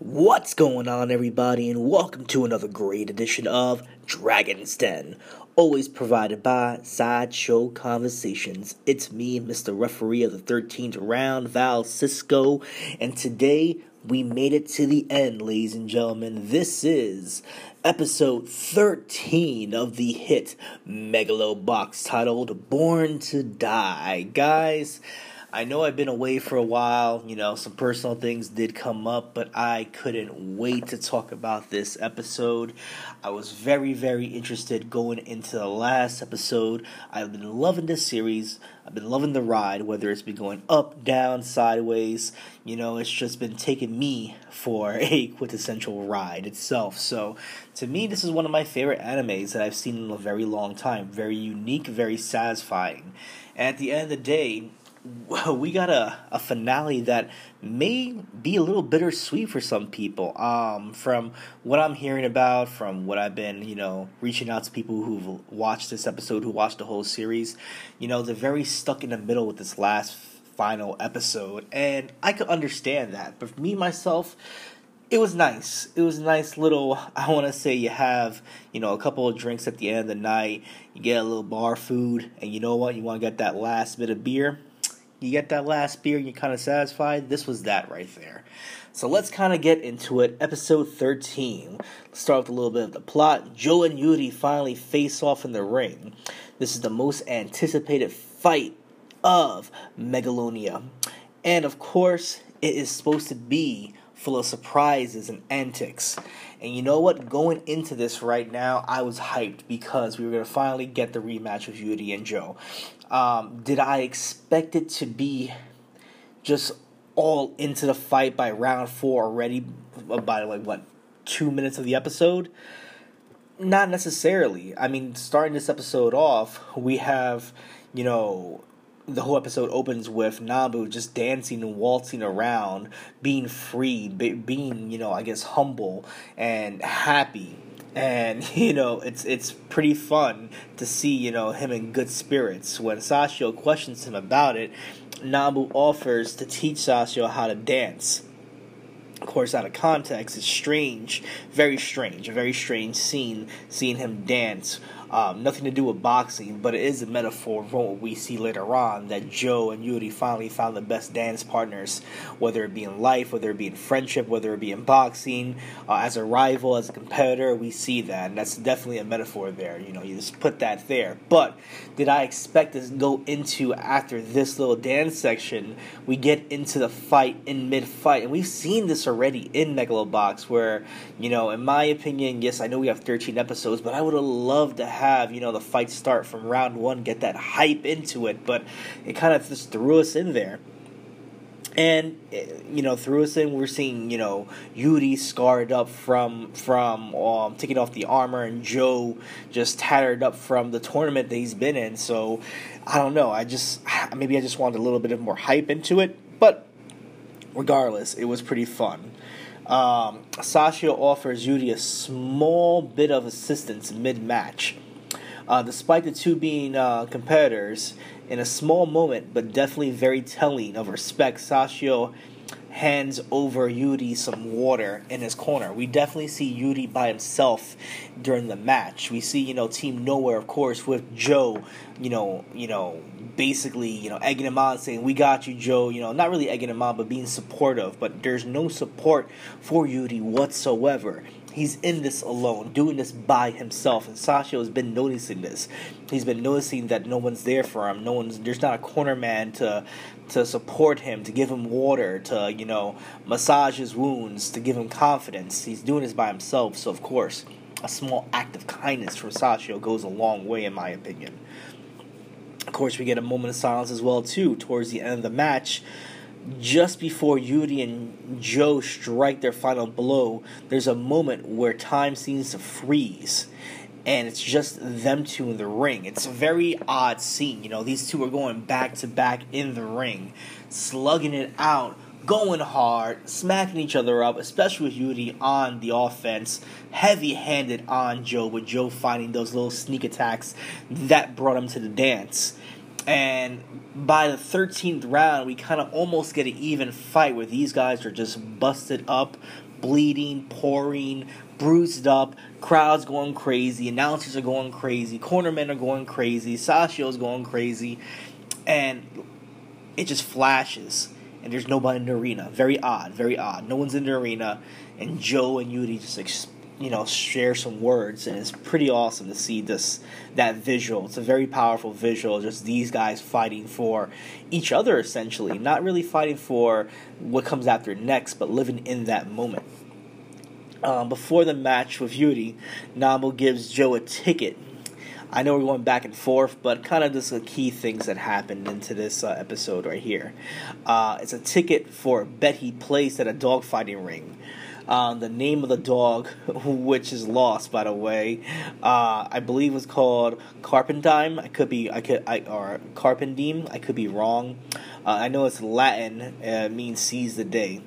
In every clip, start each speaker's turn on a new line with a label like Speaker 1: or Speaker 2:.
Speaker 1: What's going on, everybody, and welcome to another great edition of Dragon's Den, always provided by Sideshow Conversations. It's me, Mr. Referee of the 13th round, Val Cisco, and today we made it to the end, ladies and gentlemen. This is episode 13 of the hit Megalobox titled Born to Die. Guys, I know I've been away for a while, you know, some personal things did come up, but I couldn't wait to talk about this episode. I was very, very interested going into the last episode. I've been loving this series. I've been loving the ride, whether it's been going up, down, sideways. You know, it's just been taking me for a quintessential ride itself. So, to me, this is one of my favorite animes that I've seen in a very long time. Very unique, very satisfying. And at the end of the day, we got a, a finale that may be a little bittersweet for some people. Um, from what I'm hearing about, from what I've been, you know, reaching out to people who've watched this episode, who watched the whole series, you know, they're very stuck in the middle with this last final episode, and I could understand that. But for me myself, it was nice. It was a nice little. I want to say you have, you know, a couple of drinks at the end of the night. You get a little bar food, and you know what? You want to get that last bit of beer you get that last beer and you're kind of satisfied. This was that right there. So let's kind of get into it. Episode 13. Let's start with a little bit of the plot. Joe and Yuri finally face off in the ring. This is the most anticipated fight of Megalonia. And of course, it is supposed to be full of surprises and antics. And you know what? Going into this right now, I was hyped because we were going to finally get the rematch of Yuri and Joe. Um, did I expect it to be just all into the fight by round four already? By like what, two minutes of the episode? Not necessarily. I mean, starting this episode off, we have, you know, the whole episode opens with Nambu just dancing and waltzing around, being free, be, being, you know, I guess humble and happy and you know it's it's pretty fun to see you know him in good spirits. When Sachio questions him about it, Nambu offers to teach Sachio how to dance. Of course, out of context, it's strange, very strange, a very strange scene seeing him dance um, nothing to do with boxing, but it is a metaphor for what we see later on that Joe and Yuri finally found the best dance partners, whether it be in life, whether it be in friendship, whether it be in boxing, uh, as a rival, as a competitor. We see that, and that's definitely a metaphor there. You know, you just put that there. But did I expect to go into after this little dance section? We get into the fight in mid fight, and we've seen this already in Megalobox, where you know, in my opinion, yes, I know we have 13 episodes, but I would have loved to have you know the fight start from round one, get that hype into it, but it kind of just threw us in there. And you know, through us in, we're seeing you know Yuri scarred up from from um, taking off the armor, and Joe just tattered up from the tournament that he's been in. So I don't know. I just maybe I just wanted a little bit of more hype into it, but regardless, it was pretty fun. Um, Sachio offers Yuri a small bit of assistance mid match. Uh, despite the two being uh, competitors, in a small moment, but definitely very telling of respect, Sachio hands over Yuri some water in his corner. We definitely see Yuri by himself during the match. We see, you know, Team Nowhere, of course, with Joe, you know, you know, basically, you know, egging him on, saying, "We got you, Joe." You know, not really egging him on, but being supportive. But there's no support for Yuri whatsoever he's in this alone, doing this by himself. And Sachio has been noticing this. He's been noticing that no one's there for him. No one's there's not a corner man to to support him, to give him water, to you know massage his wounds, to give him confidence. He's doing this by himself. So of course, a small act of kindness from Sachio goes a long way, in my opinion. Of course, we get a moment of silence as well too towards the end of the match just before Yuri and Joe strike their final blow, there's a moment where time seems to freeze. And it's just them two in the ring. It's a very odd scene. You know, these two are going back to back in the ring, slugging it out, going hard, smacking each other up, especially with Yuri on the offense, heavy handed on Joe, with Joe finding those little sneak attacks that brought him to the dance. And by the 13th round, we kind of almost get an even fight where these guys are just busted up, bleeding, pouring, bruised up, crowds going crazy, announcers are going crazy, cornermen are going crazy, Sachio's going crazy, and it just flashes. And there's nobody in the arena. Very odd, very odd. No one's in the arena, and Joe and Yuri just like you know share some words, and it's pretty awesome to see this that visual. It's a very powerful visual. Just these guys fighting for each other, essentially, not really fighting for what comes after next, but living in that moment. Um, before the match with Yuri, Nambu gives Joe a ticket. I know we're going back and forth, but kind of just the key things that happened into this uh, episode right here. Uh, it's a ticket for a bet he placed at a dogfighting ring. Uh, the name of the dog, which is lost, by the way, uh, I believe was called Carpentime. I could be, I could, I or Carpendime. I could be wrong. Uh, I know it's Latin. It means seize the day.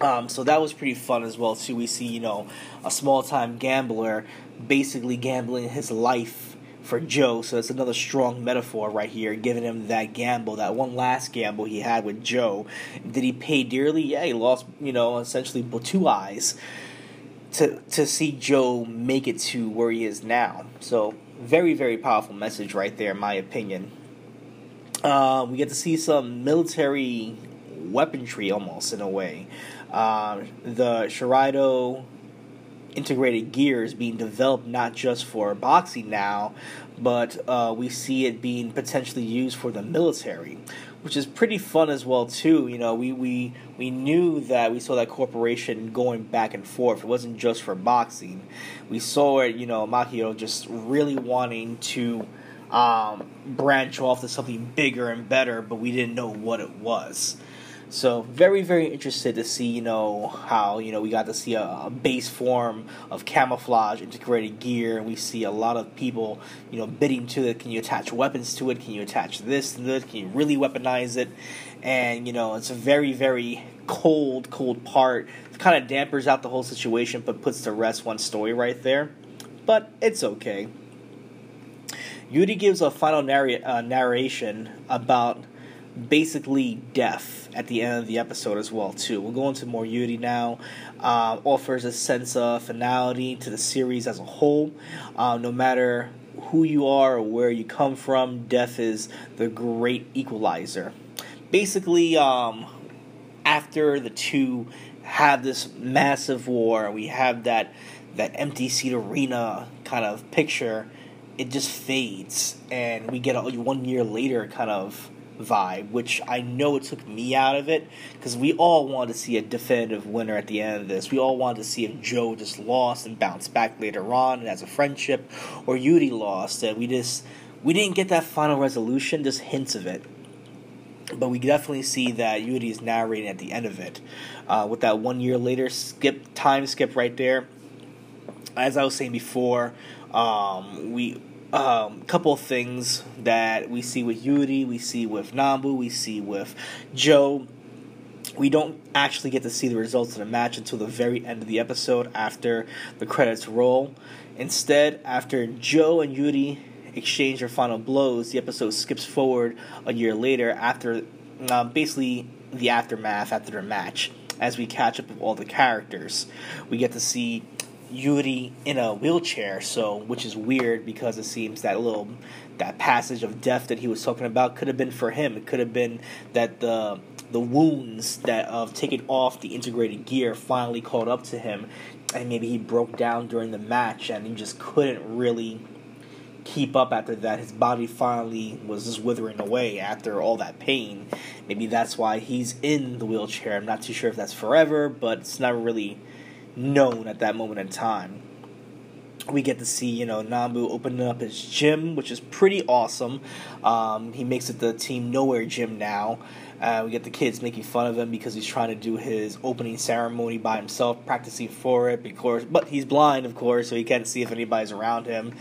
Speaker 1: Um, so that was pretty fun as well too. We see you know a small time gambler basically gambling his life for Joe. So it's another strong metaphor right here, giving him that gamble, that one last gamble he had with Joe. Did he pay dearly? Yeah, he lost you know essentially two eyes to to see Joe make it to where he is now. So very very powerful message right there, in my opinion. Uh, we get to see some military weaponry almost in a way. Uh, the Shirato integrated gear is being developed not just for boxing now, but uh, we see it being potentially used for the military, which is pretty fun as well too. You know, we we we knew that we saw that corporation going back and forth. It wasn't just for boxing. We saw it, you know, Mikio just really wanting to um, branch off to something bigger and better, but we didn't know what it was. So very very interested to see you know how you know we got to see a, a, base form of camouflage integrated gear, and we see a lot of people you know bidding to it. Can you attach weapons to it? Can you attach this to it? Can you really weaponize it? And you know it's a very very cold cold part. It kind of dampers out the whole situation, but puts to rest one story right there. But it's okay. Yuri gives a final narr- uh, narration about basically death at the end of the episode as well too. We'll go into more Yuri now. Uh, offers a sense of finality to the series as a whole. Uh, no matter who you are or where you come from, death is the great equalizer. Basically, um, after the two have this massive war, we have that that empty seat arena kind of picture. It just fades, and we get a one year later kind of vibe, which I know it took me out of it because we all wanted to see a definitive winner at the end of this. We all wanted to see if Joe just lost and bounced back later on and as a friendship, or Yuri lost and we just we didn't get that final resolution, just hints of it. But we definitely see that Yuri is narrating at the end of it, uh, with that one year later skip time skip right there. As I was saying before, um, we um, couple things that we see with Yuri, we see with Nambu, we see with Joe. We don't actually get to see the results of the match until the very end of the episode after the credits roll. Instead, after Joe and Yuri exchange their final blows, the episode skips forward a year later after uh, basically the aftermath after their match as we catch up with all the characters. We get to see Yuri in a wheelchair, so which is weird because it seems that little that passage of death that he was talking about could have been for him. It could have been that the the wounds that of taking off the integrated gear finally caught up to him, and maybe he broke down during the match and he just couldn't really keep up after that. His body finally was just withering away after all that pain. Maybe that's why he's in the wheelchair. I'm not too sure if that's forever, but it's not really known at that moment in time. We get to see, you know, Nambu opening up his gym, which is pretty awesome. Um, he makes it the Team Nowhere gym now. Uh, we get the kids making fun of him because he's trying to do his opening ceremony by himself, practicing for it. Because, but he's blind, of course, so he can't see if anybody's around him.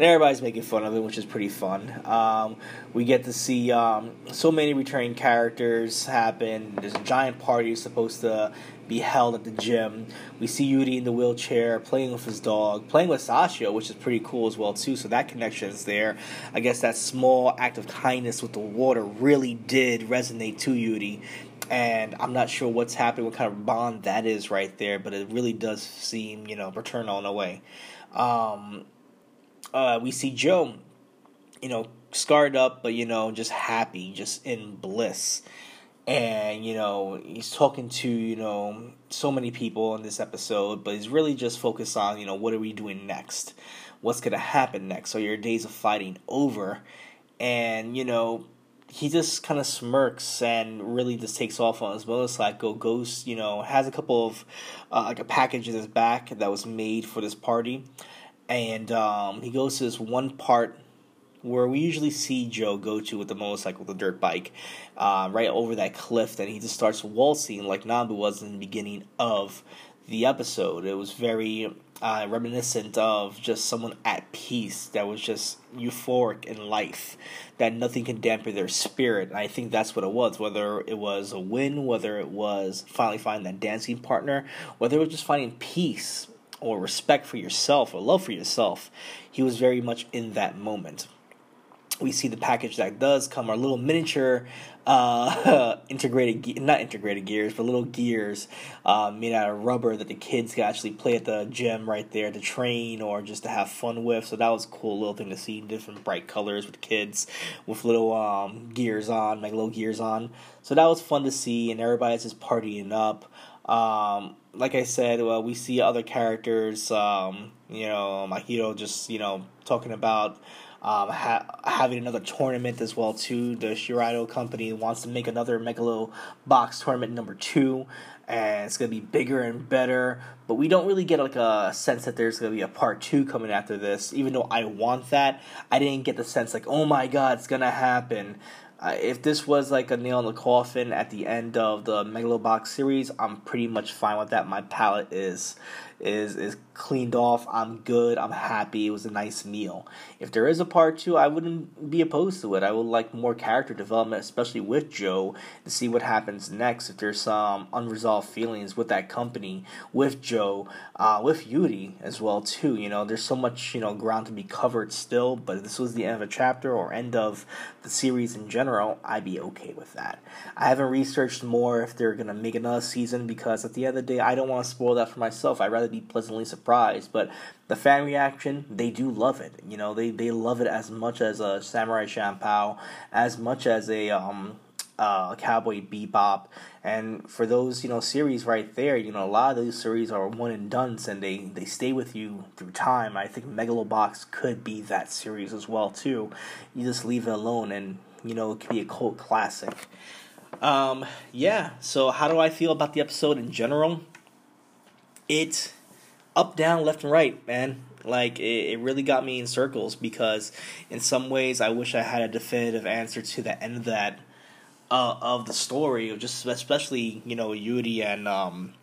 Speaker 1: And everybody's making fun of him, which is pretty fun. Um, we get to see um, so many returning characters happen. There's a giant party supposed to be held at the gym. We see Yuri in the wheelchair playing with his dog, playing with Sachio, which is pretty cool as well too. So that connection is there. I guess that small act of kindness with the water really did resonate to Yuri. and I'm not sure what's happening, what kind of bond that is right there, but it really does seem, you know, paternal in a way. Um, uh, we see Joe, you know, scarred up, but you know, just happy, just in bliss. And you know, he's talking to you know so many people in this episode, but he's really just focused on you know what are we doing next, what's gonna happen next. So your days of fighting over, and you know he just kind of smirks and really just takes off on his motorcycle. Goes, you know, has a couple of uh, like a package in his back that was made for this party, and um, he goes to this one part where we usually see Joe go to with the motorcycle, the dirt bike, uh, right over that cliff, and he just starts waltzing like Nambu was in the beginning of the episode. It was very uh, reminiscent of just someone at peace that was just euphoric in life, that nothing can dampen their spirit. And I think that's what it was. Whether it was a win, whether it was finally finding that dancing partner, whether it was just finding peace or respect for yourself or love for yourself, he was very much in that moment. We see the package that does come our little miniature uh, integrated not integrated gears but little gears uh, made out of rubber that the kids can actually play at the gym right there to train or just to have fun with. So that was a cool little thing to see different bright colors with kids with little um, gears on like little gears on. So that was fun to see and everybody's just partying up. Um, like I said, well, we see other characters, um, you know, Mahito just, you know, talking about um, ha- having another tournament as well too. The Shirato company wants to make another Megalo box tournament number two, and it's gonna be bigger and better. But we don't really get like a sense that there's gonna be a part two coming after this. Even though I want that, I didn't get the sense like, oh my god, it's gonna happen. If this was like a nail in the coffin at the end of the Megalobox series, I'm pretty much fine with that. My palate is is is cleaned off. I'm good. I'm happy. It was a nice meal. If there is a part two, I wouldn't be opposed to it. I would like more character development, especially with Joe, to see what happens next. If there's some unresolved feelings with that company, with Joe, uh, with Yuri as well too. You know, there's so much you know ground to be covered still. But this was the end of a chapter or end of the series in general, I'd be okay with that. I haven't researched more if they're gonna make another season because at the end of the day, I don't want to spoil that for myself. I'd rather be pleasantly surprised. But the fan reaction, they do love it. You know, they, they love it as much as a Samurai Champloo, as much as a um, uh, Cowboy Bebop. And for those, you know, series right there, you know, a lot of those series are one and done's and they, they stay with you through time. I think Megalobox could be that series as well, too. You just leave it alone and, you know, it could be a cult classic. Um, yeah, so how do I feel about the episode in general? It up, down, left, and right, man. Like it, it really got me in circles because in some ways I wish I had a definitive answer to the end of that uh, of the story, just especially you know Yuri and um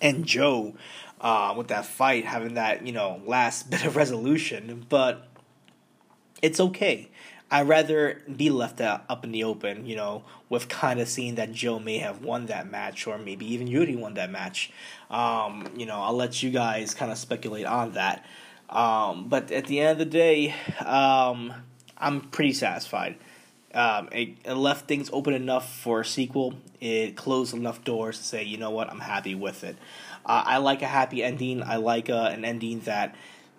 Speaker 1: and Joe uh, with that fight having that you know last bit of resolution, but it's okay. I'd rather be left out up in the open, you know, with kind of seeing that Joe may have won that match, or maybe even Yuri won that match. Um, you know, I'll let you guys kind of speculate on that. Um, but at the end of the day, um, I'm pretty satisfied. Um, it, it, left things open enough for a sequel. It closed enough doors to say, you know what, I'm happy with it. Uh, I like a happy ending. I like uh, an ending that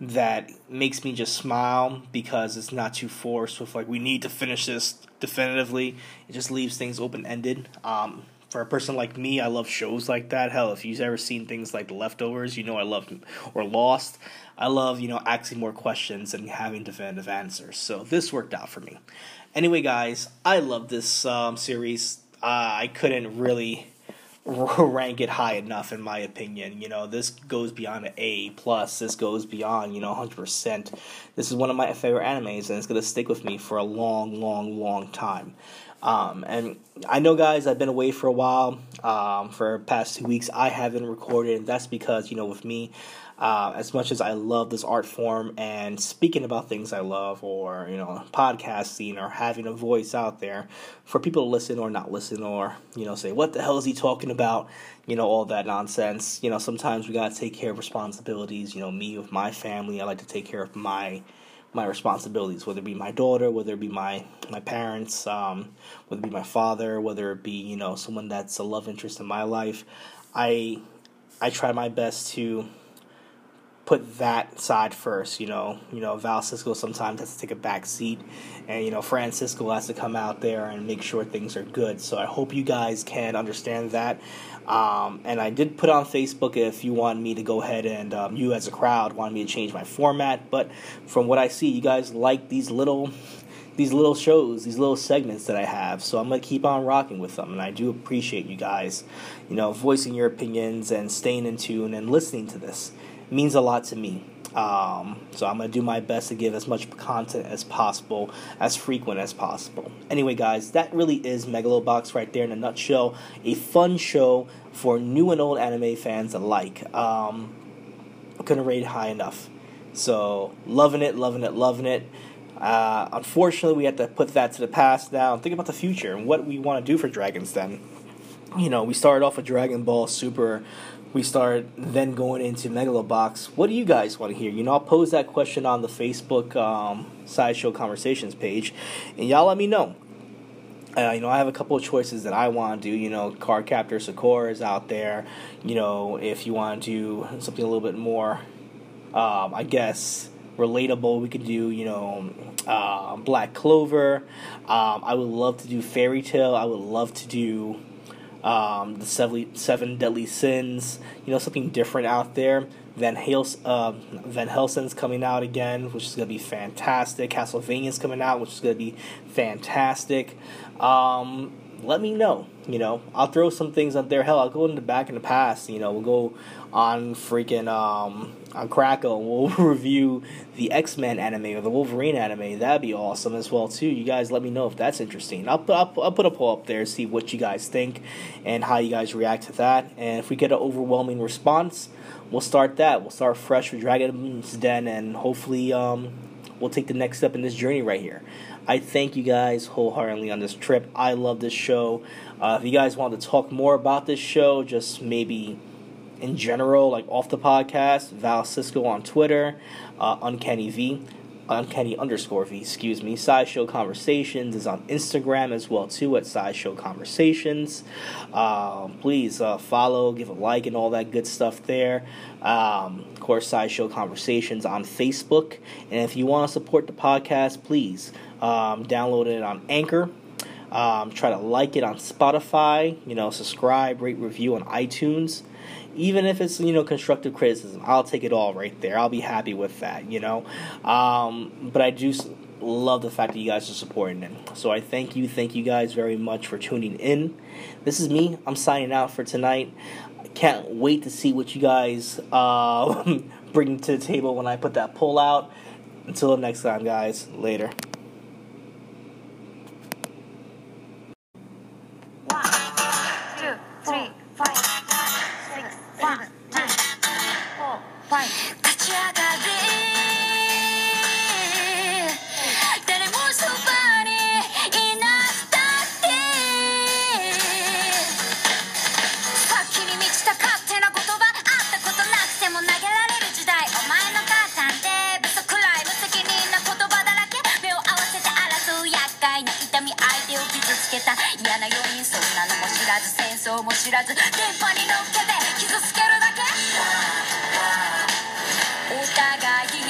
Speaker 1: that makes me just smile because it's not too forced with like we need to finish this definitively. It just leaves things open ended. Um, for a person like me, I love shows like that. Hell, if you've ever seen things like The Leftovers, you know I love or Lost. I love you know asking more questions and having definitive answers. So this worked out for me. Anyway, guys, I love this um, series. Uh, I couldn't really rank it high enough in my opinion. You know, this goes beyond an A plus. This goes beyond you know 100%. This is one of my favorite animes, and it's gonna stick with me for a long, long, long time. Um, and I know, guys, I've been away for a while. Um, for past two weeks, I haven't recorded, and that's because you know, with me, uh, as much as I love this art form and speaking about things I love, or you know, podcasting or having a voice out there for people to listen or not listen, or you know, say what the hell is he talking about? You know, all that nonsense. You know, sometimes we gotta take care of responsibilities. You know, me with my family, I like to take care of my my responsibilities, whether it be my daughter, whether it be my my parents, um, whether it be my father, whether it be you know someone that's a love interest in my life. I I try my best to put that side first. You know, you know, Val Cisco sometimes has to take a back seat, and you know, Francisco has to come out there and make sure things are good. So I hope you guys can understand that. Um, and I did put on Facebook if you want me to go ahead and um, you as a crowd want me to change my format. But from what I see, you guys like these little these little shows, these little segments that I have. So I'm gonna keep on rocking with them, and I do appreciate you guys, you know, voicing your opinions and staying in tune and listening to this means a lot to me. Um, so I'm gonna do my best to give as much content as possible, as frequent as possible. Anyway, guys, that really is Megalobox right there in a nutshell. A fun show for new and old anime fans alike. Um, couldn't rate high enough. So loving it, loving it, loving it. Uh, unfortunately, we have to put that to the past now and think about the future and what we want to do for Dragons. Then, you know, we started off with Dragon Ball Super we start then going into Megalobox. What do you guys want to hear? You know, I'll pose that question on the Facebook um, Sideshow Conversations page, and y'all let me know. Uh, you know, I have a couple of choices that I want to do. You know, Car Cardcaptor Sakura is out there. You know, if you want to do something a little bit more, um, I guess, relatable, we could do, you know, uh, Black Clover. Um, I would love to do Fairy Tail. I would love to do um, the seven, seven deadly sins, you know, something different out there. Van, Hales, uh, Van Helsing's coming out again, which is going to be fantastic. Castlevania's coming out, which is going to be fantastic. Um, let me know. You know, I'll throw some things up there. Hell, I'll go in the back in the past. You know, we'll go on freaking um, on Crackle. We'll review the X Men anime or the Wolverine anime. That'd be awesome as well too. You guys, let me know if that's interesting. I'll put I'll, I'll put a poll up there, see what you guys think and how you guys react to that. And if we get an overwhelming response, we'll start that. We'll start fresh with Dragon's Den, and hopefully, um, we'll take the next step in this journey right here. I thank you guys wholeheartedly on this trip. I love this show. Uh, if you guys want to talk more about this show, just maybe in general, like off the podcast, Val Cisco on Twitter, uh, Uncanny V, Uncanny underscore V, excuse me. Sideshow Conversations is on Instagram as well too at Sideshow Conversations. Um, please uh, follow, give a like, and all that good stuff there. Um, of course, Sideshow Conversations on Facebook. And if you want to support the podcast, please um, download it on Anchor. Um, try to like it on Spotify. You know, subscribe, rate, review on iTunes. Even if it's you know constructive criticism, I'll take it all right there. I'll be happy with that. You know, um, but I do love the fact that you guys are supporting it. So I thank you, thank you guys very much for tuning in. This is me. I'm signing out for tonight. Can't wait to see what you guys uh, bring to the table when I put that poll out. Until next time, guys. Later.
Speaker 2: 痛み相手を傷つけた嫌な要因そんなのも知らず戦争も知らず電波に乗っけて傷つけるだけ。お互い